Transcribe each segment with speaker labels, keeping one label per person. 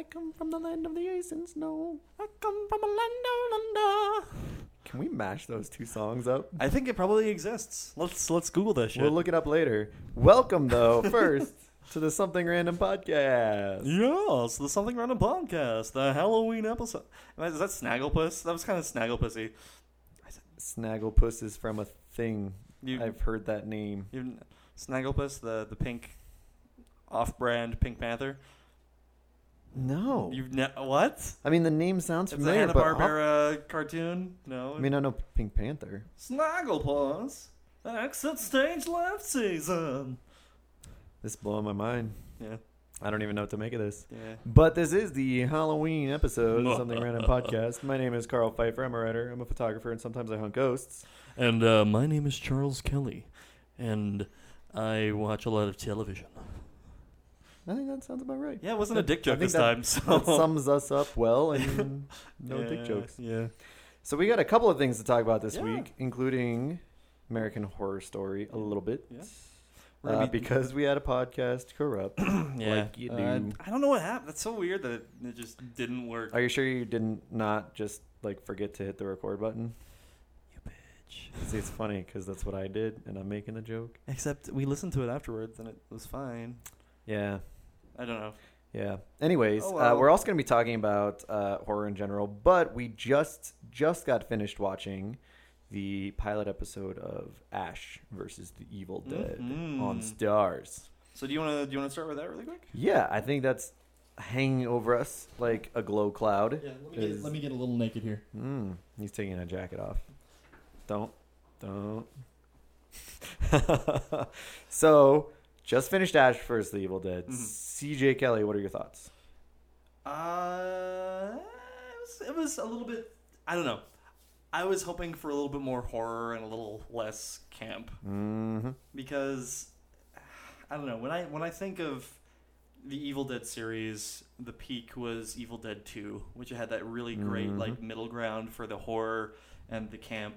Speaker 1: I come from the land of the ice and snow. I come from a land down under. Can we mash those two songs up?
Speaker 2: I think it probably exists. Let's let's Google this shit.
Speaker 1: We'll look it up later. Welcome, though, first to the Something Random podcast.
Speaker 2: Yes, the Something Random podcast, the Halloween episode. Is that Snagglepuss? That was kind of Snagglepussy.
Speaker 1: Snagglepuss is from a thing.
Speaker 2: You,
Speaker 1: I've heard that name.
Speaker 2: you Snagglepuss, the the pink, off-brand Pink Panther.
Speaker 1: No.
Speaker 2: You've ne- what?
Speaker 1: I mean, the name sounds
Speaker 2: It's a
Speaker 1: familiar,
Speaker 2: Hanna
Speaker 1: but
Speaker 2: Barbera cartoon. No.
Speaker 1: I mean, I know Pink Panther.
Speaker 2: Snagglepuss, exit stage left season.
Speaker 1: This is blowing my mind.
Speaker 2: Yeah,
Speaker 1: I don't even know what to make of this.
Speaker 2: yeah.
Speaker 1: But this is the Halloween episode of Something Random Podcast. My name is Carl Pfeiffer. I'm a writer. I'm a photographer, and sometimes I hunt ghosts.
Speaker 2: And uh, my name is Charles Kelly, and I watch a lot of television.
Speaker 1: I think that sounds about right.
Speaker 2: Yeah, it wasn't a dick joke this
Speaker 1: that-
Speaker 2: time. So
Speaker 1: That sums us up well, and no
Speaker 2: yeah,
Speaker 1: dick jokes.
Speaker 2: Yeah.
Speaker 1: So we got a couple of things to talk about this
Speaker 2: Yeah.
Speaker 1: week, including American Horror Story a little bit.
Speaker 2: Yeah.
Speaker 1: Uh,
Speaker 2: be-
Speaker 1: because we had a podcast corrupt.
Speaker 2: yeah.
Speaker 1: like
Speaker 2: Uh. I don't know what happened. That's so weird that it, it just didn't work.
Speaker 1: Are you sure you didn't not just like forget to hit the record button?
Speaker 2: You bitch.
Speaker 1: See, it's funny because that's what I did, and I'm making a joke.
Speaker 2: Except we listened to it afterwards, and it was fine.
Speaker 1: Yeah,
Speaker 2: I don't know.
Speaker 1: yeah. Anyways,
Speaker 2: Oh,
Speaker 1: uh, we're also going to be talking about uh, horror in general, but we just just got finished watching the pilot episode of Ash versus the Evil Dead on
Speaker 2: Mhm.
Speaker 1: Starz.
Speaker 2: So do you want to do you want to start with that really quick?
Speaker 1: Yeah, I think that's hanging over us like a glow cloud.
Speaker 2: Yeah. Let
Speaker 1: me get- let me
Speaker 2: get a little naked here.
Speaker 1: Mm, he's taking a jacket off. Don't, don't. so, just finished Ash vs. the Evil Dead.
Speaker 2: Mhm.
Speaker 1: CJ Kelly, what are your thoughts?
Speaker 2: Uh, it was, it was a little bit. I don't know. I was hoping for a little bit more horror and a little less camp
Speaker 1: Mm-hmm.
Speaker 2: because I don't know when I when I think of the Evil Dead series, the peak was Evil Dead Two, which had that really great
Speaker 1: Mhm.
Speaker 2: like middle ground for the horror and the camp.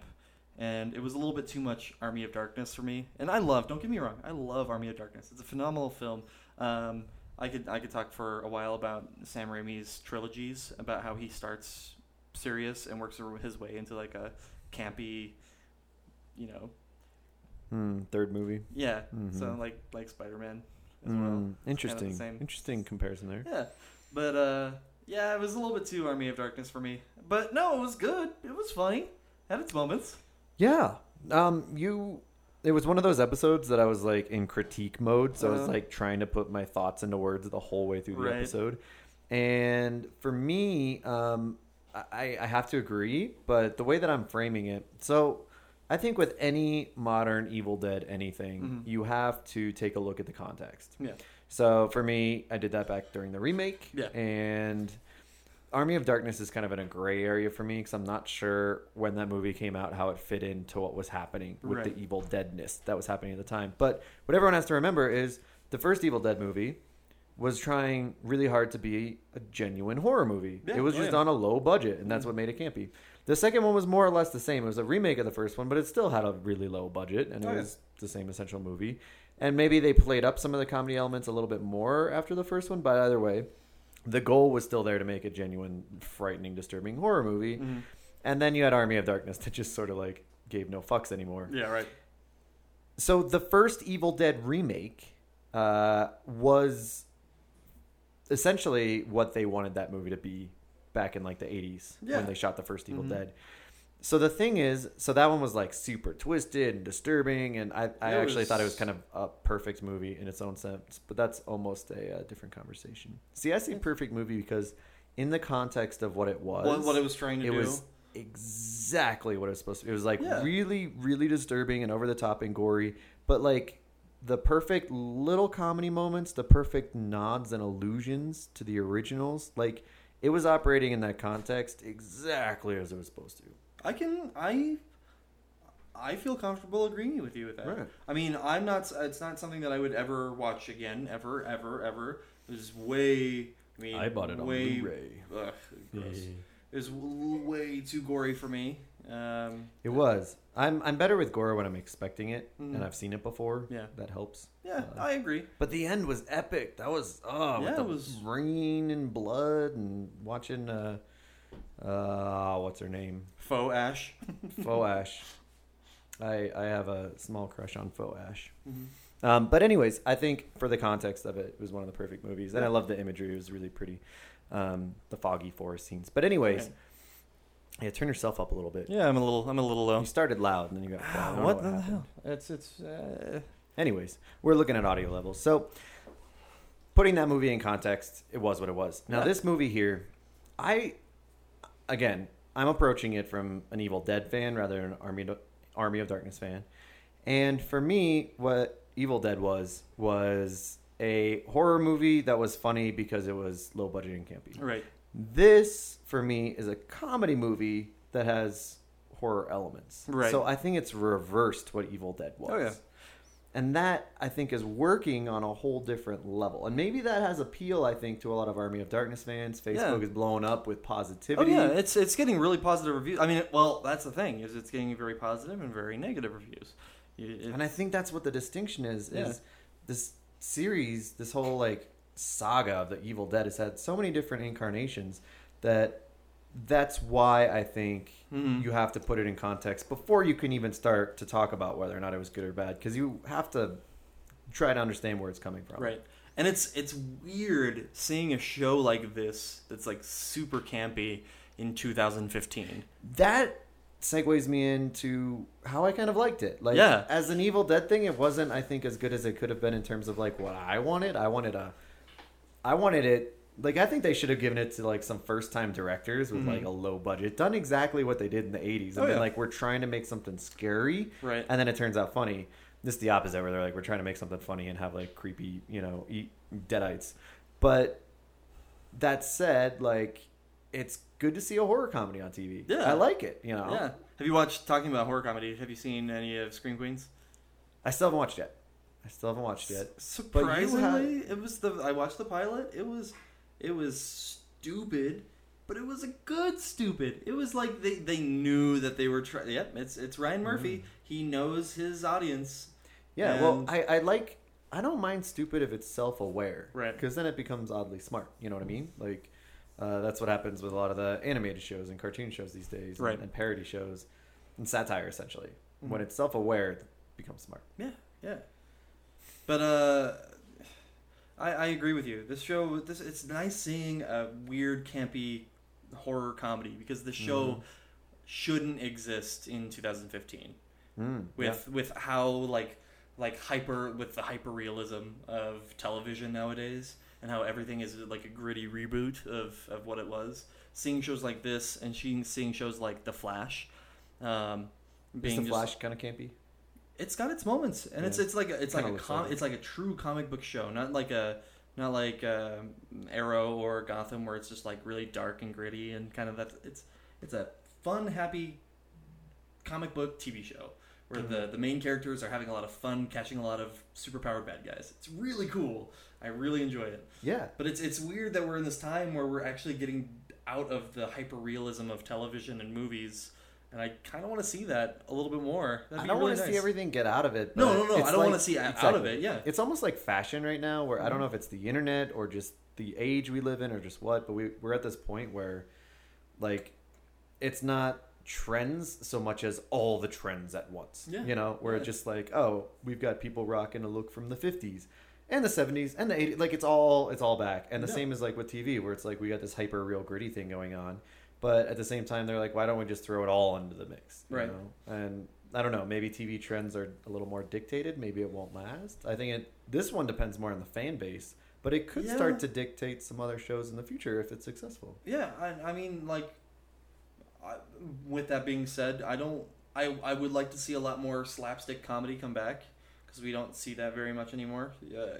Speaker 2: And it was a little bit too much Army of Darkness for me. And I love, don't get me wrong, I love Army of Darkness. It's a phenomenal film. Um, I could I could talk for a while about Sam Raimi's trilogies, about how he starts serious and works his way into like a campy, you know,
Speaker 1: Mm, third movie.
Speaker 2: yeah. So
Speaker 1: Mhm.
Speaker 2: like like Spider Man as well.
Speaker 1: Mm, interesting.
Speaker 2: same.
Speaker 1: Interesting comparison there.
Speaker 2: Yeah, but uh, yeah, it was a little bit too Army of Darkness for me. But no, it was good. It was funny. Had its moments.
Speaker 1: Yeah. Um, you. It was one of those episodes that I was like in critique mode, so I was
Speaker 2: Uh-huh.
Speaker 1: like trying to put my thoughts into words the whole way through the
Speaker 2: Right.
Speaker 1: episode. And for me, um, I, I have to agree, but the way that I'm framing it, so I think with any modern Evil Dead anything,
Speaker 2: Mhm.
Speaker 1: you have to take a look at the context.
Speaker 2: Yeah.
Speaker 1: So for me, I did that back during the remake.
Speaker 2: Yeah.
Speaker 1: And Army of Darkness is kind of in a gray area for me because I'm not sure when that movie came out how it fit into what was happening with
Speaker 2: Right.
Speaker 1: the Evil Deadness that was happening at the time. But what everyone has to remember is the first Evil Dead movie was trying really hard to be a genuine horror movie.
Speaker 2: Yeah,
Speaker 1: it was
Speaker 2: oh,
Speaker 1: just
Speaker 2: yeah.
Speaker 1: on a low budget, and that's mm. what made it campy. The second one was more or less the same. It was a remake of the first one, but it still had a really low budget, and it
Speaker 2: Oh, yeah.
Speaker 1: was the same essential movie. And maybe they played up some of the comedy elements a little bit more after the first one, but either way, the goal was still there to make a genuine, frightening, disturbing horror movie.
Speaker 2: Mm-hmm.
Speaker 1: And then you had Army of Darkness that just sort of like gave no fucks anymore.
Speaker 2: Yeah. Right.
Speaker 1: So the first Evil Dead remake uh, was essentially what they wanted that movie to be back in like the 80s
Speaker 2: Yeah.
Speaker 1: when they shot the first Evil
Speaker 2: Mhm.
Speaker 1: Dead. So the thing is, so that one was like super twisted and disturbing, and I, I
Speaker 2: It
Speaker 1: actually
Speaker 2: was-
Speaker 1: thought it was kind of a perfect movie in its own sense, but that's almost a, uh different conversation. See, I say perfect movie because in the context of what it was,
Speaker 2: What, what it was trying to
Speaker 1: it
Speaker 2: do.
Speaker 1: was exactly what it was supposed to be. It was like
Speaker 2: Yeah.
Speaker 1: really, really disturbing and over the top and gory, but like the perfect little comedy moments, the perfect nods and allusions to the originals. Like it was operating in that context exactly as it was supposed to.
Speaker 2: I can I I feel comfortable agreeing with you with that.
Speaker 1: Right.
Speaker 2: I mean, I'm not. It's not something that I would ever watch again, ever, ever, ever. It was way. I mean, I bought it way, Ugh, gross. It was way too gory for me, Um,
Speaker 1: It was. I'm I'm better with gore when I'm expecting it,
Speaker 2: Mhm.
Speaker 1: and I've seen it before.
Speaker 2: Yeah.
Speaker 1: that helps.
Speaker 2: yeah,
Speaker 1: Uh,
Speaker 2: I agree.
Speaker 1: But the end was epic. That was oh,
Speaker 2: Yeah,
Speaker 1: with the
Speaker 2: it was-
Speaker 1: rain and blood and watching uh, uh, what's her name,
Speaker 2: Faux Ash.
Speaker 1: Faux Ash. I I have a small crush on Faux Ash.
Speaker 2: Mm-hmm.
Speaker 1: Um, but anyways, I think for the context of it, it was one of the perfect movies, and I love the imagery. It was really pretty, um, the foggy forest scenes. But anyways, yeah, turn yourself up a little bit.
Speaker 2: Yeah, I'm a little. I'm a little low.
Speaker 1: You started loud, and then you got quiet. I
Speaker 2: Ah,
Speaker 1: don't know
Speaker 2: what the
Speaker 1: happened.
Speaker 2: hell? It's it's. Uh,
Speaker 1: Anyways, we're looking at audio levels. So, putting that movie in context, it was what it was. Now,
Speaker 2: Yeah.
Speaker 1: this movie here, I, again, I'm approaching it from an Evil Dead fan rather than an Army Army of Darkness fan. And for me, what Evil Dead was was a horror movie that was funny because it was low budget and campy.
Speaker 2: right.
Speaker 1: This, for me, is a comedy movie that has horror elements.
Speaker 2: Right.
Speaker 1: So I think it's reversed what Evil Dead was.
Speaker 2: Oh, yeah.
Speaker 1: And that I think is working on a whole different level. And maybe that has appeal, I think, to a lot of Army of Darkness fans. Facebook
Speaker 2: Yeah.
Speaker 1: is blowing up with
Speaker 2: Oh
Speaker 1: positivity.
Speaker 2: yeah, it's it's getting really positive reviews. I mean, well, that's the thing is it's getting very positive and very negative reviews. It-
Speaker 1: and I think that's what the distinction is
Speaker 2: Yeah.
Speaker 1: is this series, this whole like saga of the Evil Dead has had so many different incarnations that that's why I think
Speaker 2: Mhm.
Speaker 1: you have to put it in context before you can even start to talk about whether or not it was good or bad because you have to try to understand where it's coming from.
Speaker 2: Right. And it's it's weird seeing a show like this that's like super campy in 2015.
Speaker 1: That segues me into how I kind of liked it. Like
Speaker 2: Yeah.
Speaker 1: as an Evil Dead thing, it wasn't I think as good as it could have been in terms of like what I wanted. I wanted a I wanted it like I think they should have given it to like some first time directors with
Speaker 2: Mhm.
Speaker 1: like a low budget, done exactly what they did in the eighties. And
Speaker 2: Oh, yeah.
Speaker 1: like we're trying to make something scary
Speaker 2: Right.
Speaker 1: and then it turns out funny. This is the opposite where they're like, we're trying to make something funny and have like creepy, you know, eat deadites. But that said, like it's good to see a horror comedy on TV.
Speaker 2: Yeah.
Speaker 1: I like it. You know,
Speaker 2: Yeah. Have you watched talking about horror comedy? Have you seen any of Scream Queens?
Speaker 1: I still haven't watched yet. I still haven't watched yet.
Speaker 2: S-
Speaker 1: But you
Speaker 2: Surprisingly, it was the I watched the pilot. It was it was stupid, but it was a good stupid. It was like they, they knew that they were trying. Yep, it's it's Ryan Murphy.
Speaker 1: Mm.
Speaker 2: He knows his audience.
Speaker 1: Yeah. Well, I, I like. I don't mind stupid if it's self aware.
Speaker 2: Right.
Speaker 1: Because then it becomes oddly smart. You know what I mean? Like. Uh, that's what happens with a lot of the animated shows and cartoon shows these days, and-
Speaker 2: Right.
Speaker 1: and, parody shows, and satire essentially. When
Speaker 2: Mhm.
Speaker 1: it's self-aware, it becomes smart.
Speaker 2: Yeah, yeah. But uh, I I agree with you. This show, this it's nice seeing a weird, campy horror comedy because the show
Speaker 1: Mhm.
Speaker 2: shouldn't exist in 2015
Speaker 1: Mm,
Speaker 2: with with how like like hyper with the hyper realism of television nowadays and how everything is like a gritty reboot of, of what it was seeing shows like this and seeing seeing shows like the flash um
Speaker 1: Is
Speaker 2: being
Speaker 1: the
Speaker 2: just-
Speaker 1: Flash kind of campy?
Speaker 2: It's got its moments and it's
Speaker 1: Yeah.
Speaker 2: it's like a, it's like a com-
Speaker 1: like it.
Speaker 2: it's like a true comic book show not like a not like uh, arrow or gotham where it's just like really dark and gritty and kind of that it's it's a fun happy comic book tv show where
Speaker 1: Mm-hmm.
Speaker 2: the the main characters are having a lot of fun catching a lot of superpowered bad guys it's really cool i really enjoy it
Speaker 1: Yeah.
Speaker 2: but it's it's weird that we're in this time where we're actually getting out of the hyper realism of television and movies and I kind of want to see that a little bit more. That'd
Speaker 1: I don't
Speaker 2: really
Speaker 1: want to see everything get out of it.
Speaker 2: No,
Speaker 1: but
Speaker 2: no, no. I don't
Speaker 1: like-
Speaker 2: want to see out of it. Yeah.
Speaker 1: It's almost like fashion right now, where I don't know if it's the internet or just the age we live in or just what, but we we're at this point where, like, it's not trends so much as all the trends at once.
Speaker 2: Yeah.
Speaker 1: You know, where
Speaker 2: Yeah.
Speaker 1: it's just like, oh, we've got people rocking a look from the '50s. And the '70s and the '80s, like it's all it's all back. And the
Speaker 2: Yeah.
Speaker 1: same is like with TV, where it's like we got this hyper real gritty thing going on, but at the same time, they're like, why don't we just throw it all into the mix? you
Speaker 2: Right.
Speaker 1: know? And I don't know. Maybe TV trends are a little more dictated. Maybe it won't last. I think it. This one depends more on the fan base, but it could
Speaker 2: Yeah.
Speaker 1: start to dictate some other shows in the future if it's successful.
Speaker 2: Yeah, I, I mean, like, I, with that being said, I don't. I, I would like to see a lot more slapstick comedy come back because we don't see that very much anymore. Uh,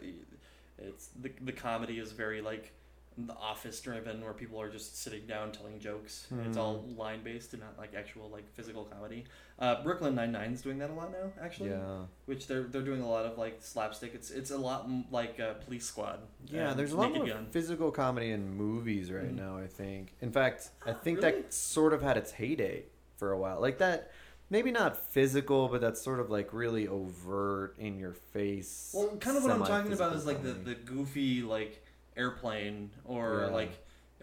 Speaker 2: it's the the comedy is very like the office driven where people are just sitting down telling jokes. It's
Speaker 1: Hmm.
Speaker 2: all line based and not like actual like physical comedy. Uh, Brooklyn Nine Nine's doing that a lot now, actually.
Speaker 1: Yeah.
Speaker 2: Which they're they're doing a lot of like slapstick. It's it's a lot m- like uh, Police Squad.
Speaker 1: Yeah, there's a lot more
Speaker 2: Gun.
Speaker 1: physical comedy in movies right
Speaker 2: Mhm.
Speaker 1: now. I think. In fact, I think
Speaker 2: Really?
Speaker 1: that sort of had its heyday for a while. Like that, maybe not physical, but that's sort of like really overt in your face.
Speaker 2: Well, kind of what I'm talking about is like the, the goofy like airplane or
Speaker 1: Yeah.
Speaker 2: like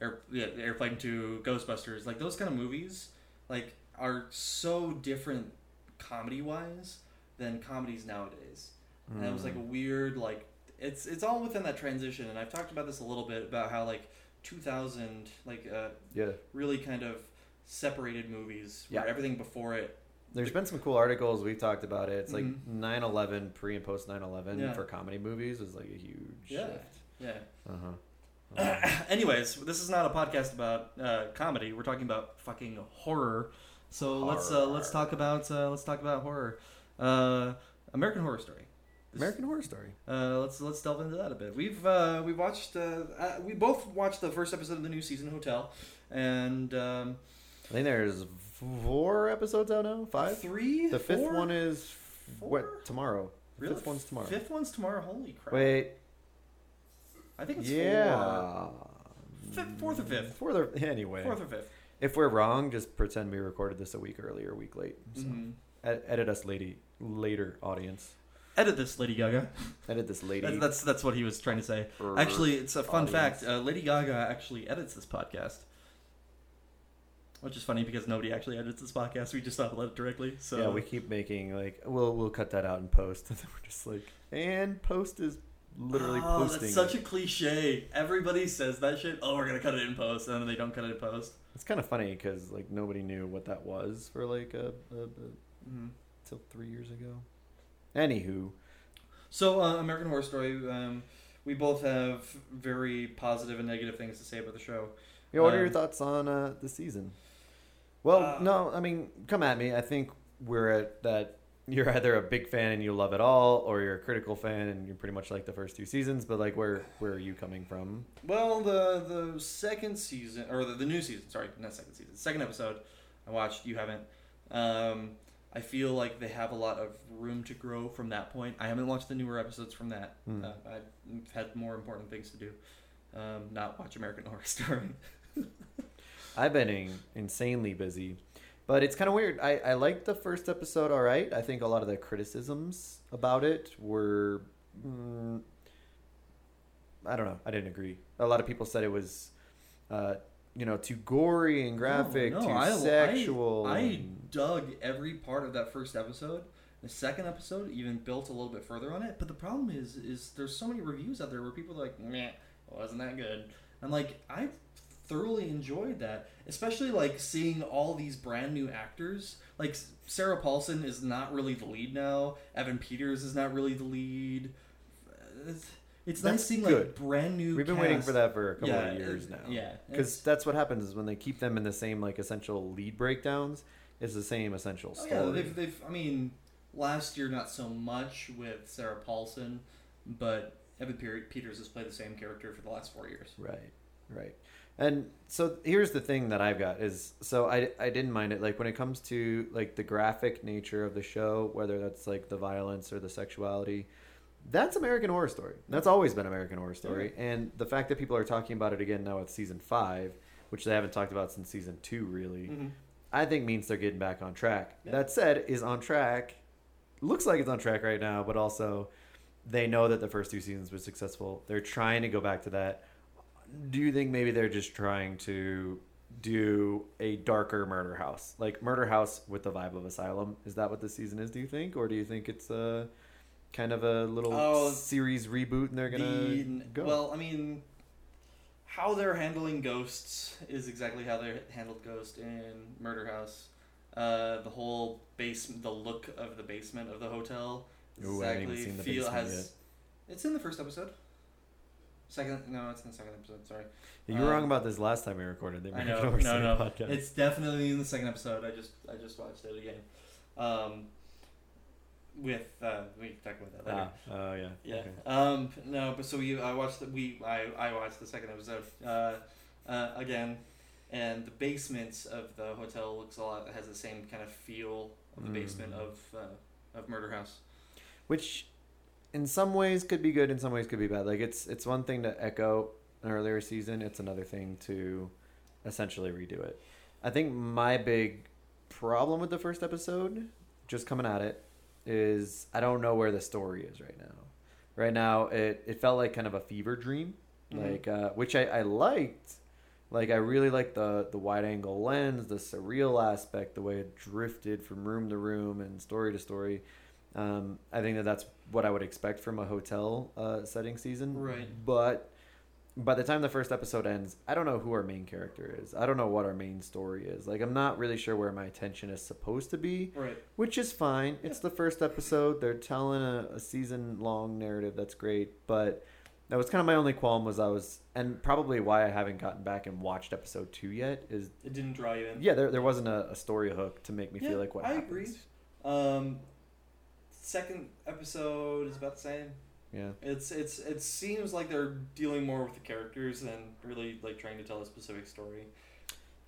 Speaker 2: air, yeah, airplane to Ghostbusters. Like those kind of movies, like are so different comedy wise than comedies nowadays. And it was like a
Speaker 1: Mm.
Speaker 2: weird like it's it's all within that transition. And I've talked about this a little bit about how like 2000 like uh,
Speaker 1: yeah.
Speaker 2: really kind of separated movies where
Speaker 1: Yeah.
Speaker 2: everything before it
Speaker 1: There's been some cool articles we've talked about it. It's like
Speaker 2: Mhm.
Speaker 1: 9/11 pre and post 9/11
Speaker 2: Yeah.
Speaker 1: for comedy movies was like a huge
Speaker 2: Yeah.
Speaker 1: shift.
Speaker 2: Yeah
Speaker 1: Uh-huh.
Speaker 2: Anyways, this is not a podcast about uh, comedy. We're talking about fucking horror. So let's uh, let's talk about uh, let's talk about horror. Uh, American Horror Story. This-
Speaker 1: American Horror Story.
Speaker 2: Uh, let's let's delve into that a bit. We've uh, we watched uh, uh, we both watched the first episode of the new season Hotel, and um,
Speaker 1: I think there's four episodes out now. Five.
Speaker 2: three.
Speaker 1: The fifth
Speaker 2: four?
Speaker 1: one is
Speaker 2: Four?
Speaker 1: what tomorrow.
Speaker 2: Really?
Speaker 1: Fifth one's tomorrow.
Speaker 2: Fifth one's tomorrow. Holy crap!
Speaker 1: Wait.
Speaker 2: I think it's
Speaker 1: Yeah.
Speaker 2: Fifth- fourth or fifth?
Speaker 1: Fourth or anyway.
Speaker 2: Fourth or fifth.
Speaker 1: If we're wrong, just pretend we recorded this a week early or a week late. So
Speaker 2: Mhm.
Speaker 1: ed- edit us lady later, audience.
Speaker 2: Edit this, Lady Gaga.
Speaker 1: Edit this lady.
Speaker 2: That's, that's that's what he was trying to say. Actually, it's a fun
Speaker 1: audience.
Speaker 2: fact. Uh, Lady Gaga actually edits this podcast, which is funny because nobody actually edits this podcast. We just upload it directly. So
Speaker 1: yeah, we keep making like we'll we'll cut that out in post, and then we're just like, and post is literally
Speaker 2: oh,
Speaker 1: posting.
Speaker 2: that's such
Speaker 1: it.
Speaker 2: a cliche. Everybody says that shit. Oh, we're gonna cut it in post, and then they don't cut it in post.
Speaker 1: It's kind of funny because like nobody knew what that was for like a, a, a
Speaker 2: Mm-hmm.
Speaker 1: till three years ago. Anywho,
Speaker 2: So, uh, American Horror Story. Um, we both have very positive and negative things to say about the show.
Speaker 1: yeah, what are your
Speaker 2: Um,
Speaker 1: thoughts on uh, the season? Well,
Speaker 2: Uh,
Speaker 1: no, I mean, come at me. I think we're at that. You're either a big fan and you love it all, or you're a critical fan and you're pretty much like the first two seasons. But like, where where are you coming from?
Speaker 2: Well, the the second season or the, the new season, sorry, not second season, second episode, I watched. You haven't. Um, I feel like they have a lot of room to grow from that point. I haven't watched the newer episodes from that.
Speaker 1: Hmm.
Speaker 2: Uh, I've had more important things to do. Um, not watch American Horror Story.
Speaker 1: I've been insanely busy, but it's kind of weird. I, I liked the first episode all right. I think a lot of the criticisms about it were, mm, I don't know. I didn't agree. A lot of people said it was, uh, you know, too gory and graphic,
Speaker 2: No,
Speaker 1: too
Speaker 2: no, I- I-
Speaker 1: sexual.
Speaker 2: I
Speaker 1: and-
Speaker 2: dug every part of that first episode. The second episode even built a little bit further on it. But the problem is, is there's so many reviews out there where people are like, "Meh, wasn't that good?" I'm like, I thoroughly enjoyed that, especially like seeing all these brand new actors. Like Sarah Paulson is not really the lead now. Evan Peters is not really the lead. Uh, it's, it's nice seeing
Speaker 1: good.
Speaker 2: like brand new.
Speaker 1: We've been waiting for that for a couple
Speaker 2: Yeah,
Speaker 1: of years
Speaker 2: it-
Speaker 1: now.
Speaker 2: Yeah,
Speaker 1: Because that's what happens is when they keep them in the same like essential lead breakdowns, it's the same essential story.
Speaker 2: Oh, yeah, they've, they've. I mean, last year not so much with Sarah Paulson, but Evan Peters has played the same character for the last four years.
Speaker 1: Right, right. And so here's the thing that I've got is so I, I didn't mind it like when it comes to like the graphic nature of the show, whether that's like the violence or the sexuality, that's American Horror Story. That's always been American Horror Story. And the fact that people are talking about it again now with season five, which they haven't talked about since season two, really, mm-hmm. I think means they're getting back on track.
Speaker 2: Yeah.
Speaker 1: That said, is on track. Looks like it's on track right now, but also they know that the first two seasons were successful. They're trying to go back to that. Do you think maybe they're just trying to do a darker murder house, like murder house with the vibe of asylum? Is that what this season is? Do you think, or do you think it's a kind of a little
Speaker 2: Oh,
Speaker 1: series reboot and they're gonna
Speaker 2: The-
Speaker 1: go?
Speaker 2: Well, I mean, how they're handling ghosts is exactly how they handled Ghost in Murder House. Uh, the whole basement, the look of the basement of the hotel, is
Speaker 1: Ooh, I haven't even
Speaker 2: exactly
Speaker 1: the
Speaker 2: feel has.
Speaker 1: yet.
Speaker 2: It's in the first episode. Second, no, it's in the second episode. Sorry.
Speaker 1: you were wrong
Speaker 2: um,
Speaker 1: about this last time we recorded the
Speaker 2: I know, no, no.
Speaker 1: podcast.
Speaker 2: It's definitely in the second episode. I just I just watched it again. Um, with uh, we can talk about that later.
Speaker 1: Ah, oh yeah.
Speaker 2: Yeah.
Speaker 1: Okay.
Speaker 2: Um. No, but so we I watched the we I I watched the second episode uh, uh again, and the basements of the hotel looks a lot has the same kind of feel of the basement
Speaker 1: Mm.
Speaker 2: of uh, of Murder House.
Speaker 1: which in some ways could be good in some ways could be bad like it's it's one thing to echo an earlier season it's another thing to essentially redo it i think my big problem with the first episode, just coming at it, is I don't know where the story is right now. Right now, it, it felt like kind of a fever dream,
Speaker 2: Mhm.
Speaker 1: like uh, which I, I liked. Like I really liked the the wide angle lens, the surreal aspect, the way it drifted from room to room and story to story. Um, I think that that's what I would expect from a hotel uh, setting season.
Speaker 2: Right.
Speaker 1: But by the time the first episode ends, I don't know who our main character is. I don't know what our main story is. Like I'm not really sure where my attention is supposed to be,
Speaker 2: Right.
Speaker 1: which is fine. It's the first episode. They're telling a, a season long narrative. That's great, but that was kind of my only qualm was I was and probably why I haven't gotten back and watched episode 2 yet is
Speaker 2: It didn't draw you in.
Speaker 1: yeah, there, there wasn't a, a story hook to make me
Speaker 2: Yeah,
Speaker 1: feel like what
Speaker 2: I
Speaker 1: happens.
Speaker 2: agree. Um, second episode is about the same.
Speaker 1: Yeah.
Speaker 2: It's it's it seems like they're dealing more with the characters than really like trying to tell a specific story.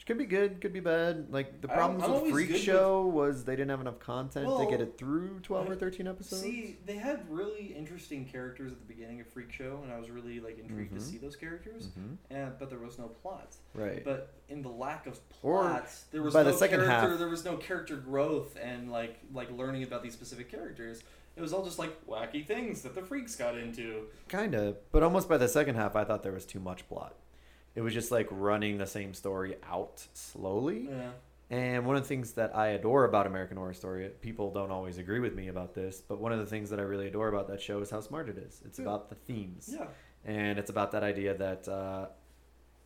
Speaker 1: Which could be good, could be bad. Like the
Speaker 2: I'm-
Speaker 1: problems
Speaker 2: I'm
Speaker 1: with Freak
Speaker 2: good with-
Speaker 1: Show was they didn't have enough content to get it through twelve or thirteen episodes.
Speaker 2: See, they had really interesting characters at the beginning of Freak Show, and I was really like intrigued
Speaker 1: Mhm.
Speaker 2: to see those characters.
Speaker 1: hmm
Speaker 2: And but there was no plot.
Speaker 1: Right.
Speaker 2: But in the lack of
Speaker 1: Or
Speaker 2: plot, there was
Speaker 1: by
Speaker 2: no
Speaker 1: the second
Speaker 2: character.
Speaker 1: half-
Speaker 2: There was no character growth and like like learning about these specific characters. It was all just like wacky things that the freaks got into.
Speaker 1: kind of, but almost by the second half, I thought there was too much plot. It was just like running the same story out slowly.
Speaker 2: Yeah.
Speaker 1: And one of the things that I adore about American Horror Story, people don't always agree with me about this, but one of the things that I really adore about that show is how smart it is. It's
Speaker 2: Yeah.
Speaker 1: about the themes.
Speaker 2: Yeah.
Speaker 1: and it's about that idea that uh,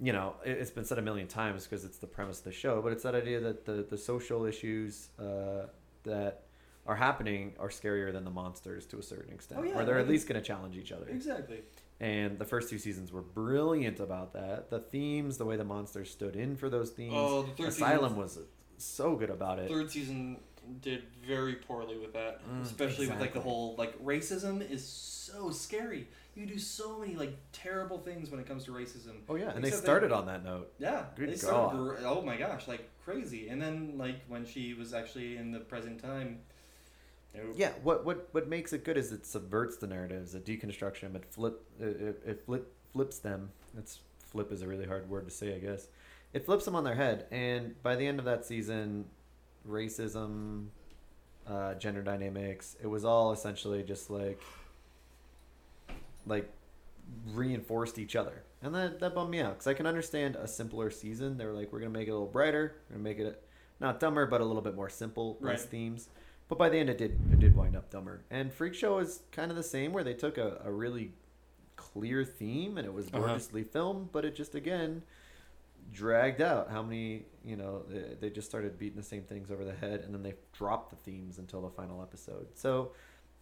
Speaker 1: you know it, it's been said a million times because it's the premise of the show but it's that idea that the, the social issues uh, that are happening are scarier than the monsters to a certain extent
Speaker 2: Oh, yeah,
Speaker 1: or they're at least going to challenge each other
Speaker 2: Exactly.
Speaker 1: And the first two seasons were brilliant about that the themes the way the monsters stood in for those themes
Speaker 2: Oh, the third
Speaker 1: asylum
Speaker 2: season,
Speaker 1: was so good about it
Speaker 2: third season did very poorly with that,
Speaker 1: Mm,
Speaker 2: especially with like the whole like racism is so scary. You do so many like terrible things when it comes to racism.
Speaker 1: oh yeah and they
Speaker 2: Except
Speaker 1: started on that note
Speaker 2: Yeah,
Speaker 1: Good
Speaker 2: they started.
Speaker 1: God.
Speaker 2: Oh my gosh, like crazy. And then like when she was actually in the present time. Nope.
Speaker 1: Yeah, what what what makes it good is it subverts the narratives, it deconstructs them, it flip it, it, flip flips them. It's flip is a really hard word to say, I guess. It flips them on their head, and by the end of that season, racism, uh, gender dynamics, it was all essentially just like like reinforced each other, and that that bummed me out because I can understand a simpler season. They were like, we're gonna make it a little brighter, we're gonna make it not dumber, but a little bit more simple, less
Speaker 2: Right.
Speaker 1: themes. But by the end, it did it did wind up dumber. And Freak Show is kind of the same, where they took a, a really clear theme and it was
Speaker 2: Uh-huh.
Speaker 1: gorgeously filmed, but it just again dragged out. How many you know they, they just started beating the same things over the head, and then they dropped the themes until the final episode. So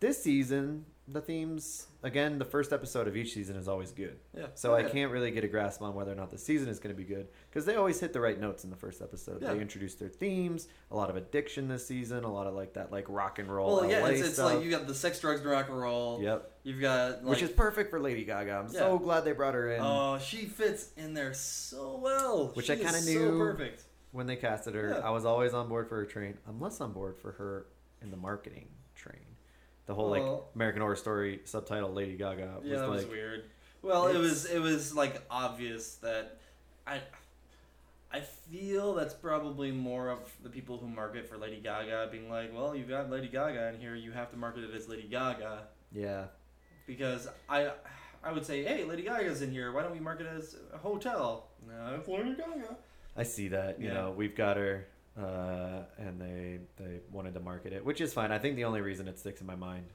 Speaker 1: this season, the themes again, the first episode of each season is always good.
Speaker 2: Yeah.
Speaker 1: So
Speaker 2: Oh,
Speaker 1: I
Speaker 2: yeah.
Speaker 1: can't really get a grasp on whether or not the season is going to be good because they always hit the right notes in the first episode.
Speaker 2: Yeah.
Speaker 1: They introduce their themes, a lot of addiction this season, a lot of like that like rock and roll.
Speaker 2: Well, yeah,
Speaker 1: LA
Speaker 2: it's, it's like you got the sex, drugs, and rock and roll.
Speaker 1: Yep,
Speaker 2: You've got like,
Speaker 1: which is perfect for Lady Gaga. I'm so glad they brought her in
Speaker 2: Oh, she fits in there so well.
Speaker 1: Which
Speaker 2: She
Speaker 1: I kinda knew.
Speaker 2: So perfect.
Speaker 1: when they casted her.
Speaker 2: Yeah.
Speaker 1: I was always on board for her train. I'm less on board for her in the marketing train. The whole like American Horror Story subtitle Lady Gaga was
Speaker 2: Yeah, that
Speaker 1: like
Speaker 2: was weird. Well, it was it was like obvious that I I feel that's probably more of the people who market for Lady Gaga being like, well, you've got Lady Gaga in here, you have to market it as Lady Gaga
Speaker 1: yeah.
Speaker 2: because I I would say, hey, Lady Gaga's in here. Why don't we market it as a hotel? No, it's Lady Gaga.
Speaker 1: I see that. You
Speaker 2: Yeah.
Speaker 1: know, we've got her, uh, and they they wanted to market it, which is fine. I think the only reason it sticks in my mind,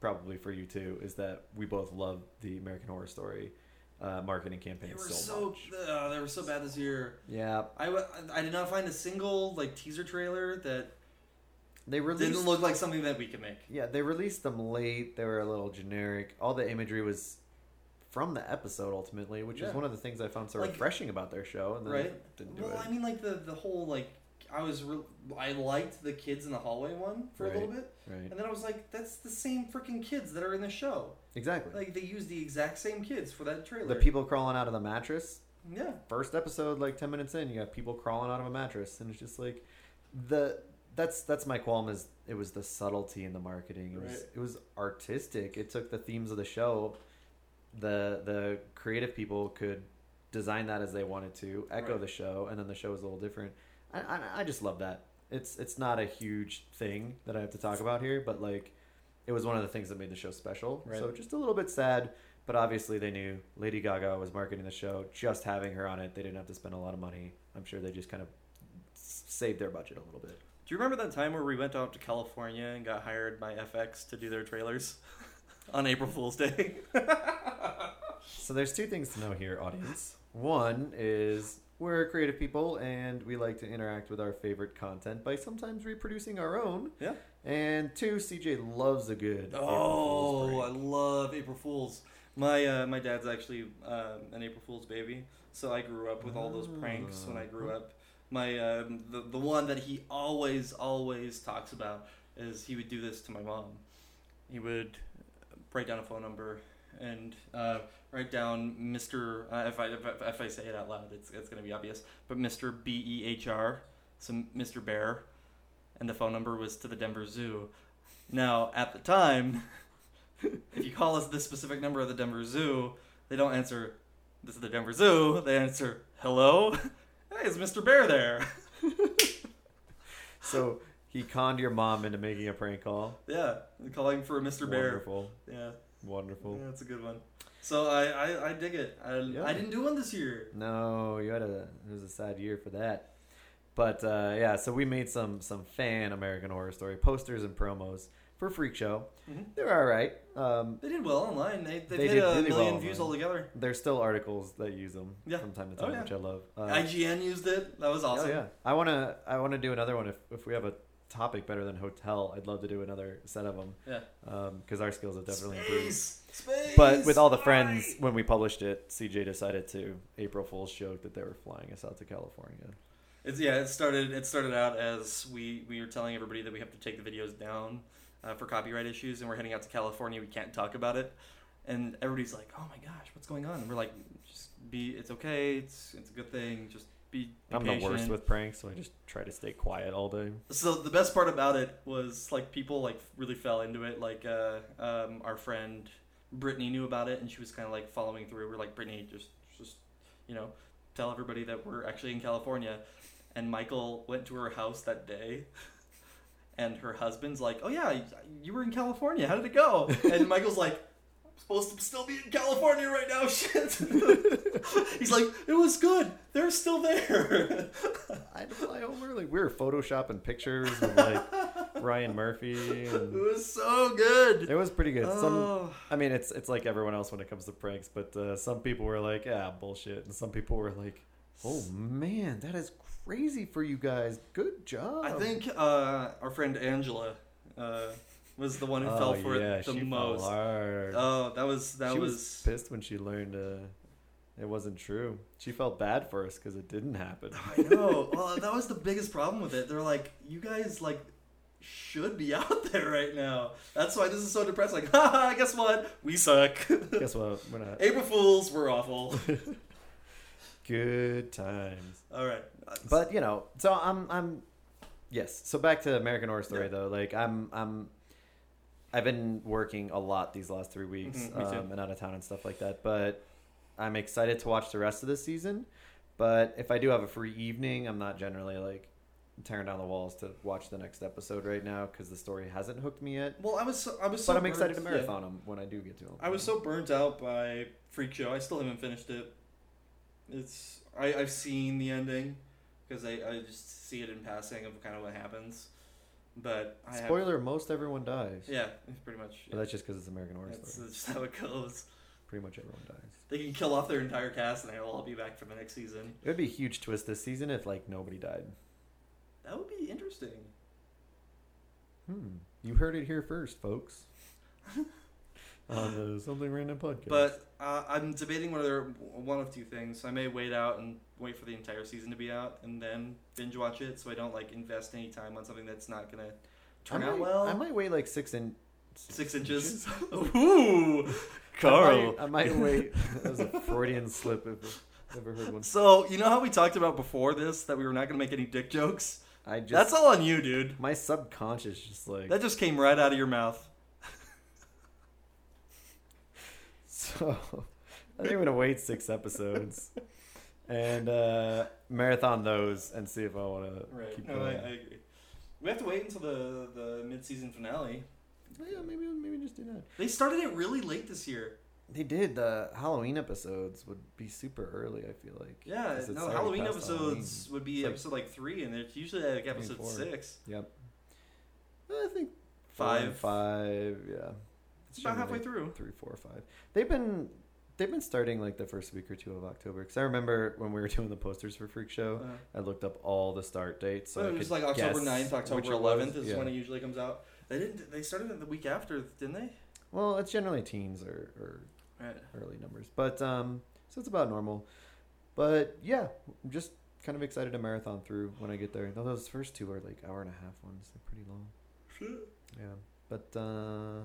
Speaker 1: probably for you too, is that we both love the American Horror Story uh, marketing campaign
Speaker 2: They were
Speaker 1: so,
Speaker 2: so
Speaker 1: much.
Speaker 2: uh, they were so bad this year.
Speaker 1: Yeah,
Speaker 2: I, w- I did not find a single like teaser trailer that
Speaker 1: they released.
Speaker 2: didn't look like something that we could make.
Speaker 1: yeah, they released them late. They were a little generic. All the imagery was from the episode ultimately, which is one of the things I found so
Speaker 2: Like-
Speaker 1: refreshing about their show. And then
Speaker 2: Right.
Speaker 1: didn't do
Speaker 2: Well,
Speaker 1: it.
Speaker 2: I mean, like the the whole like I was re- I liked the kids in the hallway one for a little bit,
Speaker 1: right.
Speaker 2: and then I was like, that's the same freaking kids that are in the show.
Speaker 1: Exactly.
Speaker 2: Like they used the exact same kids for that trailer.
Speaker 1: the people crawling out of the mattress
Speaker 2: Yeah.
Speaker 1: first episode like 10 minutes in you got people crawling out of a mattress and it's just like the that's that's my qualm is it was the subtlety in the marketing it was
Speaker 2: Right.
Speaker 1: it was artistic it took the themes of the show the the creative people could design that as they wanted to echo
Speaker 2: Right.
Speaker 1: the show and then the show was a little different I, I, I just love that it's it's not a huge thing that I have to talk about here, but like it was one of the things that made the show special.
Speaker 2: Right.
Speaker 1: So just a little bit sad, but obviously they knew Lady Gaga was marketing the show. Just having her on it, they didn't have to spend a lot of money. I'm sure they just kind of saved their budget a little bit.
Speaker 2: Do you remember that time where we went out to California and got hired by FX to do their trailers on April Fool's Day?
Speaker 1: So there's two things to know here, audience. One is we're creative people and we like to interact with our favorite content by sometimes reproducing our own.
Speaker 2: Yeah.
Speaker 1: And two, CJ loves a good.
Speaker 2: Oh, I love April Fools. My uh, my dad's actually um, an April Fool's baby, so I grew up with all those pranks when I grew up. My um, the the one that he always always talks about is he would do this to my mom. He would write down a phone number and uh, write down Mister. Uh, if I if, I- if I say it out loud, it's it's gonna be obvious. But Mister B E H R, so Mister Bear, and the phone number was to the Denver Zoo. Now, at the time, if you call us this specific number of the Denver Zoo, they don't answer, this is the Denver Zoo. They answer, hello? Hey, is Mr. Bear there?
Speaker 1: So he conned your mom into making a prank call.
Speaker 2: Yeah, calling for Mr. Bear.
Speaker 1: Wonderful.
Speaker 2: Yeah,
Speaker 1: Wonderful.
Speaker 2: yeah, that's a good one. So I, I, I dig it. I,
Speaker 1: Yeah.
Speaker 2: I didn't do one this year.
Speaker 1: No, you had a it was a sad year for that. But uh, yeah, so we made some some fan American Horror Story posters and promos for Freak Show.
Speaker 2: Mhm.
Speaker 1: They're all right. Um,
Speaker 2: They did well online. They,
Speaker 1: They
Speaker 2: hit
Speaker 1: did
Speaker 2: a
Speaker 1: really
Speaker 2: million
Speaker 1: well
Speaker 2: views altogether.
Speaker 1: there's still articles that use them
Speaker 2: Yeah.
Speaker 1: from time to
Speaker 2: Oh,
Speaker 1: time,
Speaker 2: yeah.
Speaker 1: which I love. Uh,
Speaker 2: IGN used it. That was
Speaker 1: Oh
Speaker 2: awesome.
Speaker 1: yeah, I wanna I wanna do another one if if we have a topic better than hotel. I'd love to do another set of them
Speaker 2: Yeah.
Speaker 1: because our skills have definitely improved.
Speaker 2: Space. Space.
Speaker 1: But with all the friends,
Speaker 2: Alright.
Speaker 1: when we published it, CJ decided to April Fool's joke that they were flying us out to California.
Speaker 2: It's yeah. It started. It started out as we we were telling everybody that we have to take the videos down uh, for copyright issues, and we're heading out to California. We can't talk about it, and everybody's like, "Oh my gosh, what's going on?" And we're like, "Just be. It's okay. It's it's a good thing. Just be." be
Speaker 1: I'm the worst with pranks, so I just try to stay quiet all day.
Speaker 2: So the best part about it was like people like really fell into it. Like uh, um, our friend Brittany knew about it, and she was kind of like following through. We're like, Brittany, just just you know, tell everybody that we're actually in California. And Michael went to her house that day, and her husband's like, "Oh yeah, you were in California. How did it go?" And Michael's like. "I'm Supposed to still be in California right now, shit. He's like, it was good. They're still there.
Speaker 1: I had to fly home early. We were photoshopping pictures of like Ryan Murphy,
Speaker 2: It was so good.
Speaker 1: it was pretty good. Some,
Speaker 2: Oh.
Speaker 1: I mean, it's it's like everyone else when it comes to pranks, but uh, some people were like, "Yeah, bullshit," and some people were like, "Oh man, that is crazy for you guys. Good job."
Speaker 2: I think uh, our friend Angela uh, was the one who fell
Speaker 1: Oh,
Speaker 2: for
Speaker 1: yeah,
Speaker 2: it the most.
Speaker 1: Fell hard.
Speaker 2: Oh, that was that
Speaker 1: she
Speaker 2: was,
Speaker 1: was pissed when she learned uh, it wasn't true. She felt bad for us because it didn't happen.
Speaker 2: I know. Well, that was the biggest problem with it. They're like, you guys like should be out there right now. That's why this is so depressing. Like, haha, guess what? We suck.
Speaker 1: Guess what? We're not.
Speaker 2: April Fools, we're awful.
Speaker 1: Good times.
Speaker 2: All right.
Speaker 1: But you know, so I'm I'm yes. So back to American Horror Story
Speaker 2: Yeah.
Speaker 1: though. Like I'm I'm I've been working a lot these last three weeks
Speaker 2: Mhm,
Speaker 1: um, and out of town and stuff like that. But I'm excited to watch the rest of the season. But if I do have a free evening, I'm not generally like tearing down the walls to watch the next episode right now because the story hasn't hooked me yet.
Speaker 2: well, I was so, I was so
Speaker 1: but I'm excited to
Speaker 2: burnt- yeah.
Speaker 1: marathon them when I do get to them.
Speaker 2: I was so burnt out by Freak Show. I still haven't finished it. It's I I've seen the ending because I I just see it in passing of kind of what happens, but I have,
Speaker 1: Spoiler: most everyone dies.
Speaker 2: yeah, it's pretty much
Speaker 1: But that's just because it's American Horror
Speaker 2: that's,
Speaker 1: Story.
Speaker 2: that's just how it goes.
Speaker 1: Pretty much everyone dies.
Speaker 2: They can kill off their entire cast and they'll all be back for the next season.
Speaker 1: It would be a huge twist this season if like nobody died.
Speaker 2: That would be interesting.
Speaker 1: Hmm. You heard it here first, folks. On the Something Random podcast.
Speaker 2: But uh, I'm debating whether one of two things. I may wait out and wait for the entire season to be out and then binge watch it, so I don't like invest any time on something that's not gonna turn
Speaker 1: I
Speaker 2: out well.
Speaker 1: I might wait like six in
Speaker 2: Six inches. Ooh, Carl.
Speaker 1: I might, I might wait. that was a Freudian slip. If I've ever heard one.
Speaker 2: So you know how we talked about before this that we were not gonna make any dick jokes?
Speaker 1: I just
Speaker 2: That's all on you, dude.
Speaker 1: my subconscious just like
Speaker 2: That just came right out of your mouth.
Speaker 1: So. I think I'm gonna wait six episodes and uh, marathon those and see if I want to keep
Speaker 2: No, I,
Speaker 1: going.
Speaker 2: I agree. We have to wait until the the mid season finale.
Speaker 1: Yeah, maybe maybe just do that.
Speaker 2: They started it really late this year.
Speaker 1: They did. The Halloween episodes would be super early. I feel like.
Speaker 2: Yeah, no, Halloween episodes
Speaker 1: Halloween.
Speaker 2: would be
Speaker 1: like-
Speaker 2: episode like three, and it's usually like episode
Speaker 1: 24.
Speaker 2: six.
Speaker 1: Yep. I think
Speaker 2: Five.
Speaker 1: five. Yeah.
Speaker 2: It's about halfway
Speaker 1: generally
Speaker 2: through.
Speaker 1: Three, four, five. They've been they've been starting like the first week or two of October. Because I remember when we were doing the posters for Freak Show,
Speaker 2: Uh,
Speaker 1: I looked up all the start dates. So
Speaker 2: it was like October
Speaker 1: guess
Speaker 2: 9th, October
Speaker 1: which it was.
Speaker 2: 11th is
Speaker 1: Yeah.
Speaker 2: when it usually comes out. They didn't. They started it the week after, didn't they?
Speaker 1: Well, it's generally teens or, or
Speaker 2: Right.
Speaker 1: early numbers, but um, so it's about normal. But yeah, I'm just kind of excited to marathon through when I get there. Though those first two are like hour and a half ones. They're pretty long. Yeah, but uh,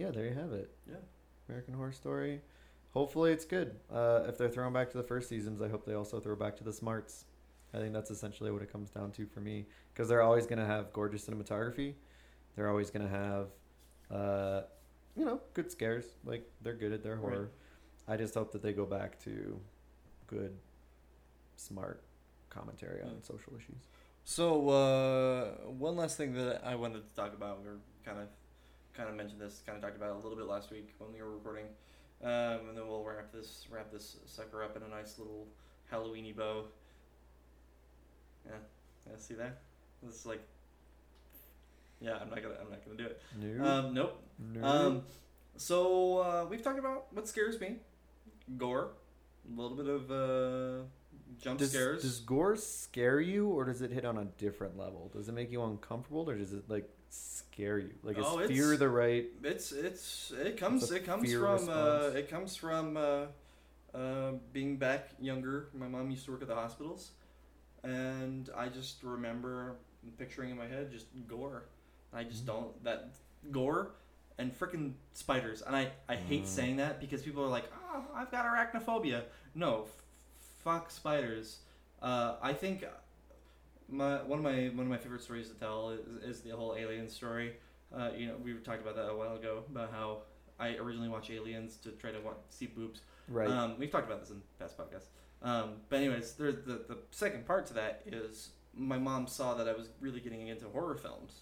Speaker 1: yeah, there you have it.
Speaker 2: Yeah.
Speaker 1: American Horror Story. Hopefully, it's good. Uh, if they're throwing back to the first seasons, I hope they also throw back to the smarts. I think that's essentially what it comes down to for me, because they're always gonna have gorgeous cinematography. They're always gonna have, uh, you know, good scares. Like they're good at their
Speaker 2: Right.
Speaker 1: horror. I just hope that they go back to good, smart commentary on
Speaker 2: Yeah.
Speaker 1: social issues.
Speaker 2: So uh, one last thing that I wanted to talk about, we are kind of, kind of mentioned this, kind of talked about it a little bit last week when we were recording, um, and then we'll wrap this wrap this sucker up in a nice little Halloweeny bow. Yeah, yeah. See that? This is like, yeah. I'm not gonna. I'm not gonna do it.
Speaker 1: No,
Speaker 2: Um, nope.
Speaker 1: no.
Speaker 2: Um, so uh, we've talked about what scares me, gore, a little bit of uh, jump
Speaker 1: does,
Speaker 2: scares.
Speaker 1: does gore scare you, or does it hit on a different level? Does it make you uncomfortable, or does it like scare you? Like is
Speaker 2: Oh, it's-
Speaker 1: fear the right?
Speaker 2: It's it's it comes it comes from uh, it comes from uh, uh, being back younger. My mom used to work at the hospitals, and I just remember picturing in my head just gore. I just
Speaker 1: Mhm.
Speaker 2: don't that gore and freaking spiders. And I I hate
Speaker 1: Mm.
Speaker 2: saying that because people are like, oh, I've got arachnophobia. No, f- fuck spiders. Uh, I think my one of my one of my favorite stories to tell is, is the whole alien story. Uh, you know, we talked about that a while ago about how I originally watched Aliens to try to see boobs.
Speaker 1: Right.
Speaker 2: Um, we've talked about this in past podcasts. Um, but anyways, there's the the second part to that is my mom saw that I was really getting into horror films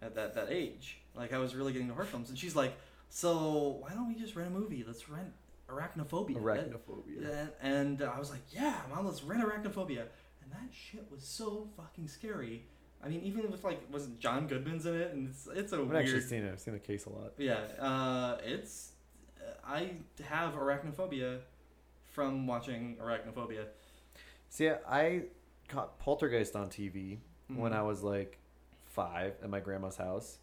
Speaker 2: at that that age. Like I was really getting into horror films, and she's like, "So why don't we just rent a movie? Let's rent Arachnophobia."
Speaker 1: Arachnophobia.
Speaker 2: And, and I was like, "Yeah, mom, let's rent Arachnophobia." That shit was so fucking scary. I mean, even with like, was John Goodman's in it, and it's it's a
Speaker 1: I've
Speaker 2: weird.
Speaker 1: actually seen it. I've seen the case a lot.
Speaker 2: Yeah, uh, it's. I have arachnophobia from watching Arachnophobia.
Speaker 1: See, I caught Poltergeist on TV when
Speaker 2: Mhm.
Speaker 1: I was like five at my grandma's house.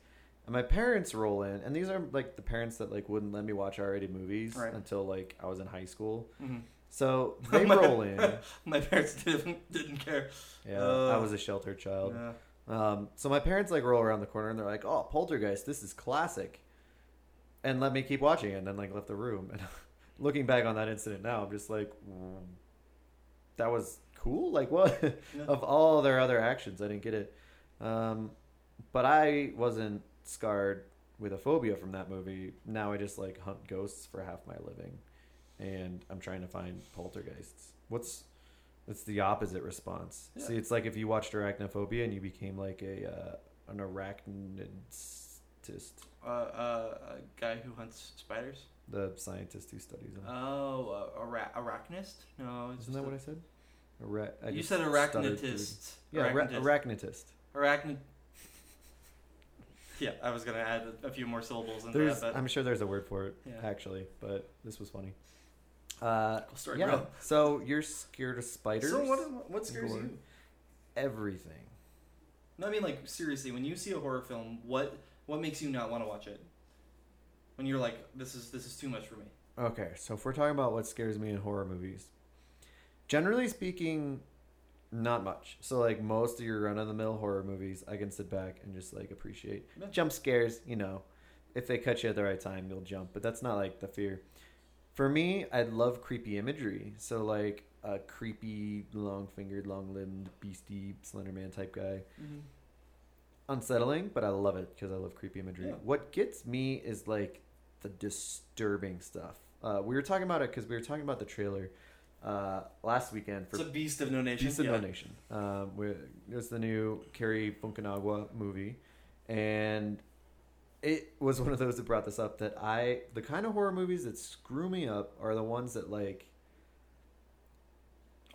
Speaker 1: And my parents roll in, and these are like the parents that like wouldn't let me watch R-rated movies
Speaker 2: Right.
Speaker 1: until like I was in high school.
Speaker 2: Mhm.
Speaker 1: So they
Speaker 2: My-
Speaker 1: roll in.
Speaker 2: My parents didn't didn't care.
Speaker 1: Yeah,
Speaker 2: Uh,
Speaker 1: I was a sheltered child.
Speaker 2: Yeah.
Speaker 1: Um, so my parents like roll around the corner and they're like, "Oh, Poltergeist, this is classic," and let me keep watching it, and then like left the room. And looking back on that incident now, I'm just like, mm, "That was cool." Like what?
Speaker 2: Yeah.
Speaker 1: of all their other actions, I didn't get it. Um, but I wasn't scarred with a phobia from that movie. Now I just like hunt ghosts for half my living, and I'm trying to find poltergeists. What's it's the opposite response.
Speaker 2: Yeah.
Speaker 1: See, it's like if you watched Arachnophobia and you became like a uh, an arachnidist,
Speaker 2: Uh, uh, a guy who hunts spiders.
Speaker 1: the scientist who studies them.
Speaker 2: Oh, uh, ara- arachnist? No, it's
Speaker 1: Isn't that
Speaker 2: just
Speaker 1: what I said? Ara- I
Speaker 2: you said arachnidist.
Speaker 1: Yeah, ara-
Speaker 2: Arachnidist.
Speaker 1: arachnidist.
Speaker 2: Arachnid. Yeah, I was gonna add a, a few more syllables
Speaker 1: There's,
Speaker 2: that, but
Speaker 1: I'm sure there's a word for it
Speaker 2: Yeah.
Speaker 1: actually, but this was funny. Uh,
Speaker 2: cool story,
Speaker 1: yeah.
Speaker 2: bro.
Speaker 1: So you're scared of spiders?
Speaker 2: So what? What scares
Speaker 1: Gore.
Speaker 2: you?
Speaker 1: Everything.
Speaker 2: No, I mean like seriously. When you see a horror film, what what makes you not want to watch it? When you're like, this is this is too much for me.
Speaker 1: Okay, so if we're talking about what scares me in horror movies, generally speaking, not much. So like most of your run of the mill horror movies, I can sit back and just like appreciate jump scares. You know, if they cut you at the right time, you'll jump. But that's not like the fear. For me, I love creepy imagery. So like a creepy, long-fingered, long-limbed, beastie Slenderman type guy. unsettling, but I love it because I love creepy imagery.
Speaker 2: Yeah.
Speaker 1: What gets me is like the disturbing stuff. Uh, we were talking about it because we were talking about the trailer uh, last weekend for
Speaker 2: It's a Beast of No Nation.
Speaker 1: Beast of
Speaker 2: yeah.
Speaker 1: No Nation. Um, where it was the new Cary Fukunaga movie, and it was one of those that brought this up. That I the kind of horror movies that screw me up are the ones that like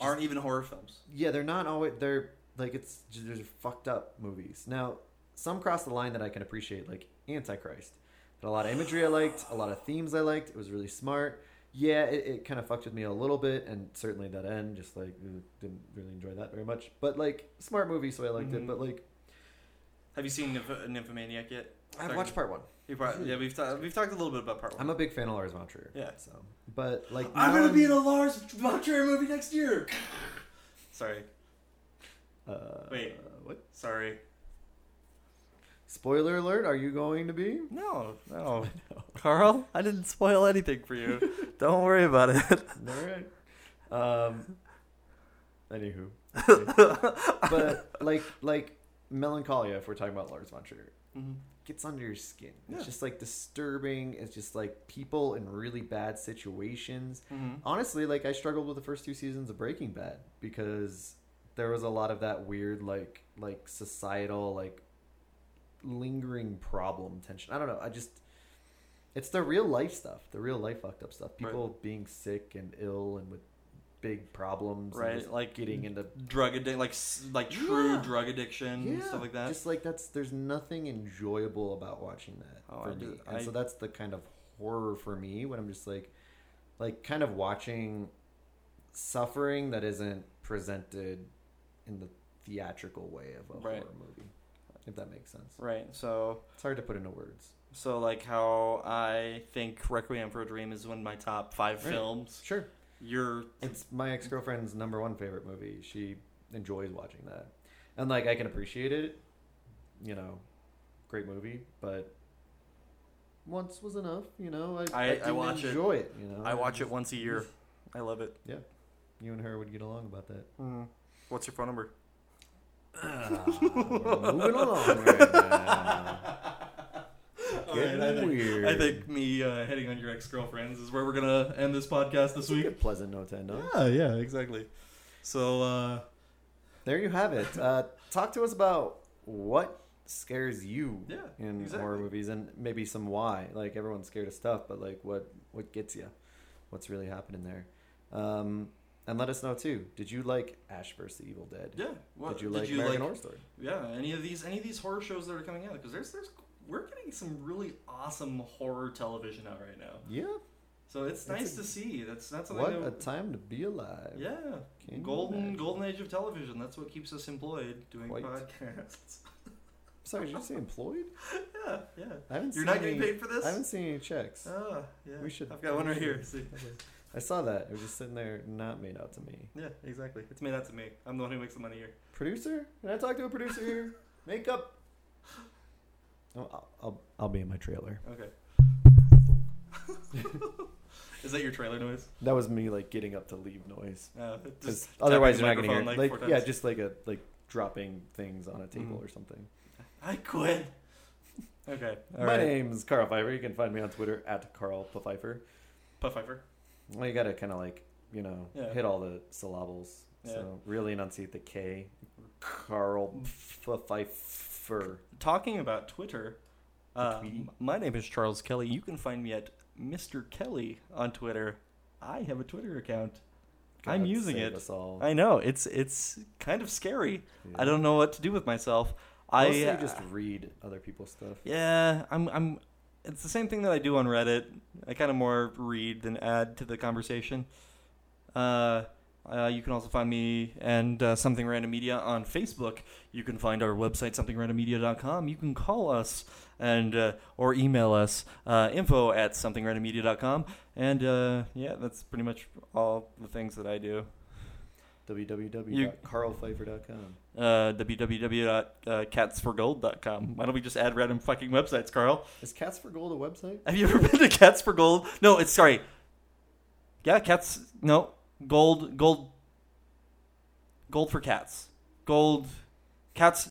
Speaker 2: Aren't even horror films.
Speaker 1: yeah they're not always they're like it's they're just fucked up movies. Now some cross the line that I can appreciate like Antichrist. Had a lot of imagery I liked, a lot of themes I liked. It was really smart. Yeah, it, it kind of fucked with me a little bit, and certainly that end, just like didn't really enjoy that very much. But like smart movie, so I liked
Speaker 2: Mhm.
Speaker 1: it. But like
Speaker 2: Have you seen Nymph- Nymphomaniac yet?
Speaker 1: I've
Speaker 2: Sorry.
Speaker 1: watched part one.
Speaker 2: You probably, yeah, we've ta- we've talked a little bit about part one.
Speaker 1: I'm a big fan of Lars von Trier.
Speaker 2: Yeah.
Speaker 1: So, but like
Speaker 2: I'm gonna be in a Lars von Trier movie next year. Sorry,
Speaker 1: Uh,
Speaker 2: Wait.
Speaker 1: what?
Speaker 2: sorry.
Speaker 1: Spoiler alert! Are you going to be?
Speaker 2: No, no, Carl, I didn't spoil anything for you. Don't worry about it.
Speaker 1: All right. Um. Anywho, but like like Melancholia, if we're talking about Lars von Trier,
Speaker 2: Mhm.
Speaker 1: Gets under your skin.
Speaker 2: Yeah.
Speaker 1: It's just like disturbing. It's just like people in really bad situations.
Speaker 2: Mhm.
Speaker 1: Honestly, like I struggled with the first two seasons of Breaking Bad because there was a lot of that weird like like societal like lingering problem tension. I don't know. I just it's the real life stuff, the real life fucked up stuff.
Speaker 2: Right.
Speaker 1: People being sick and ill and with big problems, and
Speaker 2: Right,
Speaker 1: just
Speaker 2: like
Speaker 1: getting into
Speaker 2: Drug addiction, like s- like true
Speaker 1: Yeah.
Speaker 2: drug addiction,
Speaker 1: yeah,
Speaker 2: stuff like that.
Speaker 1: Just like that's there's nothing enjoyable about watching that
Speaker 2: Oh,
Speaker 1: for
Speaker 2: I
Speaker 1: me,
Speaker 2: do-
Speaker 1: and
Speaker 2: I-
Speaker 1: so that's the kind of horror for me when I'm just like, like kind of watching suffering that isn't presented in the theatrical way of a
Speaker 2: Right.
Speaker 1: horror movie, if that makes sense.
Speaker 2: right. So
Speaker 1: It's hard to put into words.
Speaker 2: so like how I think Requiem for a Dream is one of my top five
Speaker 1: Right.
Speaker 2: films.
Speaker 1: Sure,
Speaker 2: You're
Speaker 1: it's my ex girlfriend's number one favorite movie. She enjoys watching that, and like I can appreciate it. You know, great movie, but once was enough. You know, I
Speaker 2: I-
Speaker 1: I,
Speaker 2: I watch it.
Speaker 1: enjoy it. You know,
Speaker 2: I watch it once a year. I love it.
Speaker 1: Yeah, you and her would get along about that. Mm-hmm.
Speaker 2: What's your phone number?
Speaker 1: Ah, We're moving along right now.
Speaker 2: All right, I
Speaker 1: Getting
Speaker 2: think,
Speaker 1: weird.
Speaker 2: I think me uh, hitting on your ex girlfriends is where we're gonna end this podcast this week.
Speaker 1: Pleasant note to end on.
Speaker 2: Yeah, yeah, exactly. So uh,
Speaker 1: There you have it. Uh, talk to us about what scares you
Speaker 2: Yeah,
Speaker 1: in
Speaker 2: exactly.
Speaker 1: horror movies, and maybe some why. Like everyone's scared of stuff, but like what what gets you? What's really happening there? Um, and let us know too. Did you like Ash vs. the Evil Dead?
Speaker 2: yeah, what,
Speaker 1: Did you like American Horror Story?
Speaker 2: Yeah, any of these any of these horror shows that are coming out because there's there's we're getting some really awesome horror television out right now.
Speaker 1: Yeah.
Speaker 2: So it's
Speaker 1: That's
Speaker 2: nice
Speaker 1: a-
Speaker 2: to see. That's that's
Speaker 1: What a time to be alive.
Speaker 2: yeah.
Speaker 1: Can
Speaker 2: golden golden age of television. That's what keeps us employed doing
Speaker 1: Quite.
Speaker 2: podcasts.
Speaker 1: Sorry, did you say employed?
Speaker 2: yeah, yeah.
Speaker 1: I haven't
Speaker 2: You're not getting paid for this?
Speaker 1: I haven't seen any checks.
Speaker 2: Oh, yeah.
Speaker 1: We should-
Speaker 2: I've got one right here. See.
Speaker 1: I saw that. It was just sitting there, not made out to me.
Speaker 2: Yeah, exactly. It's made out to me. I'm the one who makes the money here.
Speaker 1: Producer? Can I talk to a producer here? Makeup. I'll, I'll, I'll be in my trailer.
Speaker 2: Okay. Is that your trailer noise?
Speaker 1: That was me like getting up to leave noise.
Speaker 2: Uh, just
Speaker 1: otherwise you're not gonna hear.
Speaker 2: microphone,
Speaker 1: Like, yeah,
Speaker 2: times.
Speaker 1: just like a like dropping things on a table
Speaker 2: Mhm.
Speaker 1: or something.
Speaker 2: I quit. Okay. All
Speaker 1: my
Speaker 2: right.
Speaker 1: name's Carl Pfeiffer. You can find me on Twitter at Carl Pfeiffer.
Speaker 2: Pfeiffer.
Speaker 1: Well, you gotta kind of like you know
Speaker 2: Yeah.
Speaker 1: hit all the syllables.
Speaker 2: Yeah.
Speaker 1: So really enunciate the K. Carl Pfeiffer.
Speaker 2: Talking about Twitter, uh, my name is Charles Kelly. You can find me at Mr. Kelly on Twitter. I have a Twitter account. I'm using it. I know it's it's kind of scary.
Speaker 1: Yeah.
Speaker 2: I don't know what to do with myself. I
Speaker 1: Mostly
Speaker 2: uh,
Speaker 1: just read other people's stuff.
Speaker 2: Yeah, I'm. I'm. It's the same thing that I do on Reddit. I kind of more read than add to the conversation. Uh, uh, you can also find me and uh, Something Random Media on Facebook. You can find our website somethingrandommedia.com. You can call us and uh, or email us uh, info at somethingrandommedia.com. And uh, yeah, that's pretty much all the things that I do.
Speaker 1: www.carlpfeiffer.com.
Speaker 2: Uh, www.catsforgold.com. Why don't we just add random fucking websites, Carl?
Speaker 1: Is Cats for Gold a website?
Speaker 2: Have you ever been to Cats for Gold? No, it's sorry. Yeah, cats. No, gold, gold, gold for cats. Gold, cats